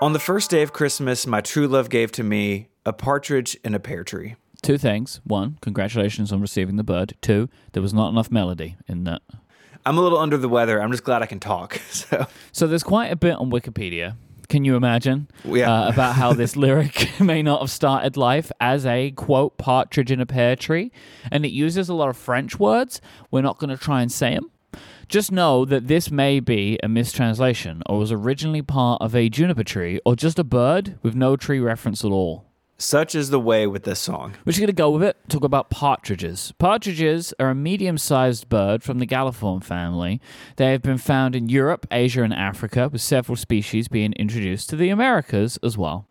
On the first day of Christmas, my true love gave to me a partridge in a pear tree. Two things. One, congratulations on receiving the bird. Two, there was not enough melody in that. I'm a little under the weather. I'm just glad I can talk. So So there's quite a bit on Wikipedia. Can you imagine? Yeah. Uh, about how this lyric may not have started life as a quote partridge in a pear tree, and it uses a lot of French words. We're not going to try and say them. Just know that this may be a mistranslation, or was originally part of a juniper tree, or just a bird with no tree reference at all. such is the way with this song. We're just going to go with it. Talk about partridges. Partridges are a medium sized bird from the Galliform family. They have been found in Europe, Asia, and Africa, with several species being introduced to the Americas as well.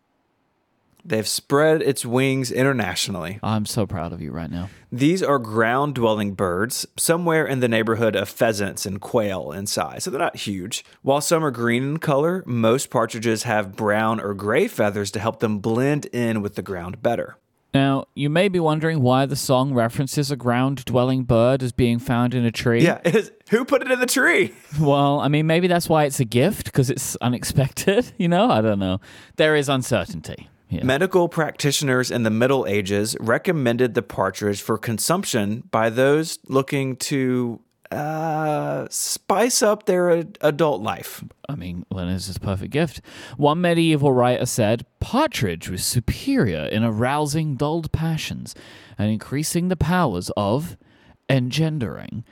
They've spread its wings internationally. I'm so proud of you right now. These are ground dwelling birds, somewhere in the neighborhood of pheasants and quail in size, so they're not huge. While some are green in color, most partridges have brown or gray feathers to help them blend in with the ground better. Now, you may be wondering why the song references a ground dwelling bird as being found in a tree. Yeah, is, who put it in the tree? Well, I mean, maybe that's why it's a gift, because it's unexpected. You know, I don't know. There is uncertainty. Yeah. Medical practitioners in the Middle Ages recommended the partridge for consumption by those looking to uh, spice up their ad- adult life. I mean, when is this a perfect gift? One medieval writer said Partridge was superior in arousing dulled passions and increasing the powers of engendering.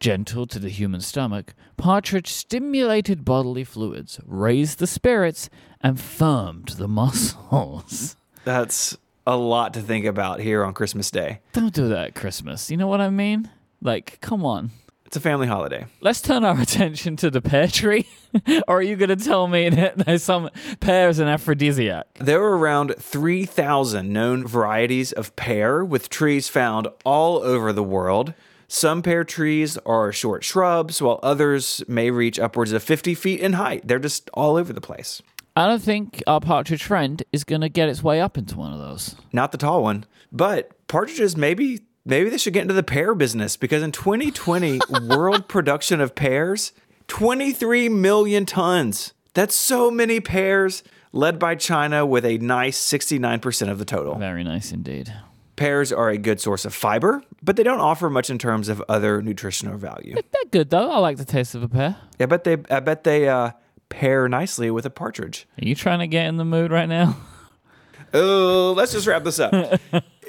Gentle to the human stomach, Partridge stimulated bodily fluids, raised the spirits, and firmed the muscles. That's a lot to think about here on Christmas Day. Don't do that at Christmas. You know what I mean? Like, come on. It's a family holiday. Let's turn our attention to the pear tree. or are you going to tell me that there's some pear is an aphrodisiac? There are around 3,000 known varieties of pear, with trees found all over the world. Some pear trees are short shrubs, while others may reach upwards of 50 feet in height. They're just all over the place. I don't think our partridge friend is going to get its way up into one of those. Not the tall one, but partridges maybe maybe they should get into the pear business because in 2020 world production of pears 23 million tons. That's so many pears led by China with a nice 69% of the total. Very nice indeed. Pears are a good source of fiber, but they don't offer much in terms of other nutritional value. They're good though. I like the taste of a pear. I bet they I bet they uh, pair nicely with a partridge. Are you trying to get in the mood right now? Oh, let's just wrap this up.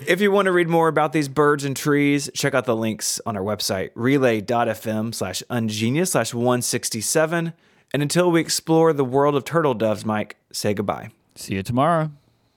if you want to read more about these birds and trees, check out the links on our website, relay.fm slash ungenius slash 167. And until we explore the world of turtle doves, Mike, say goodbye. See you tomorrow.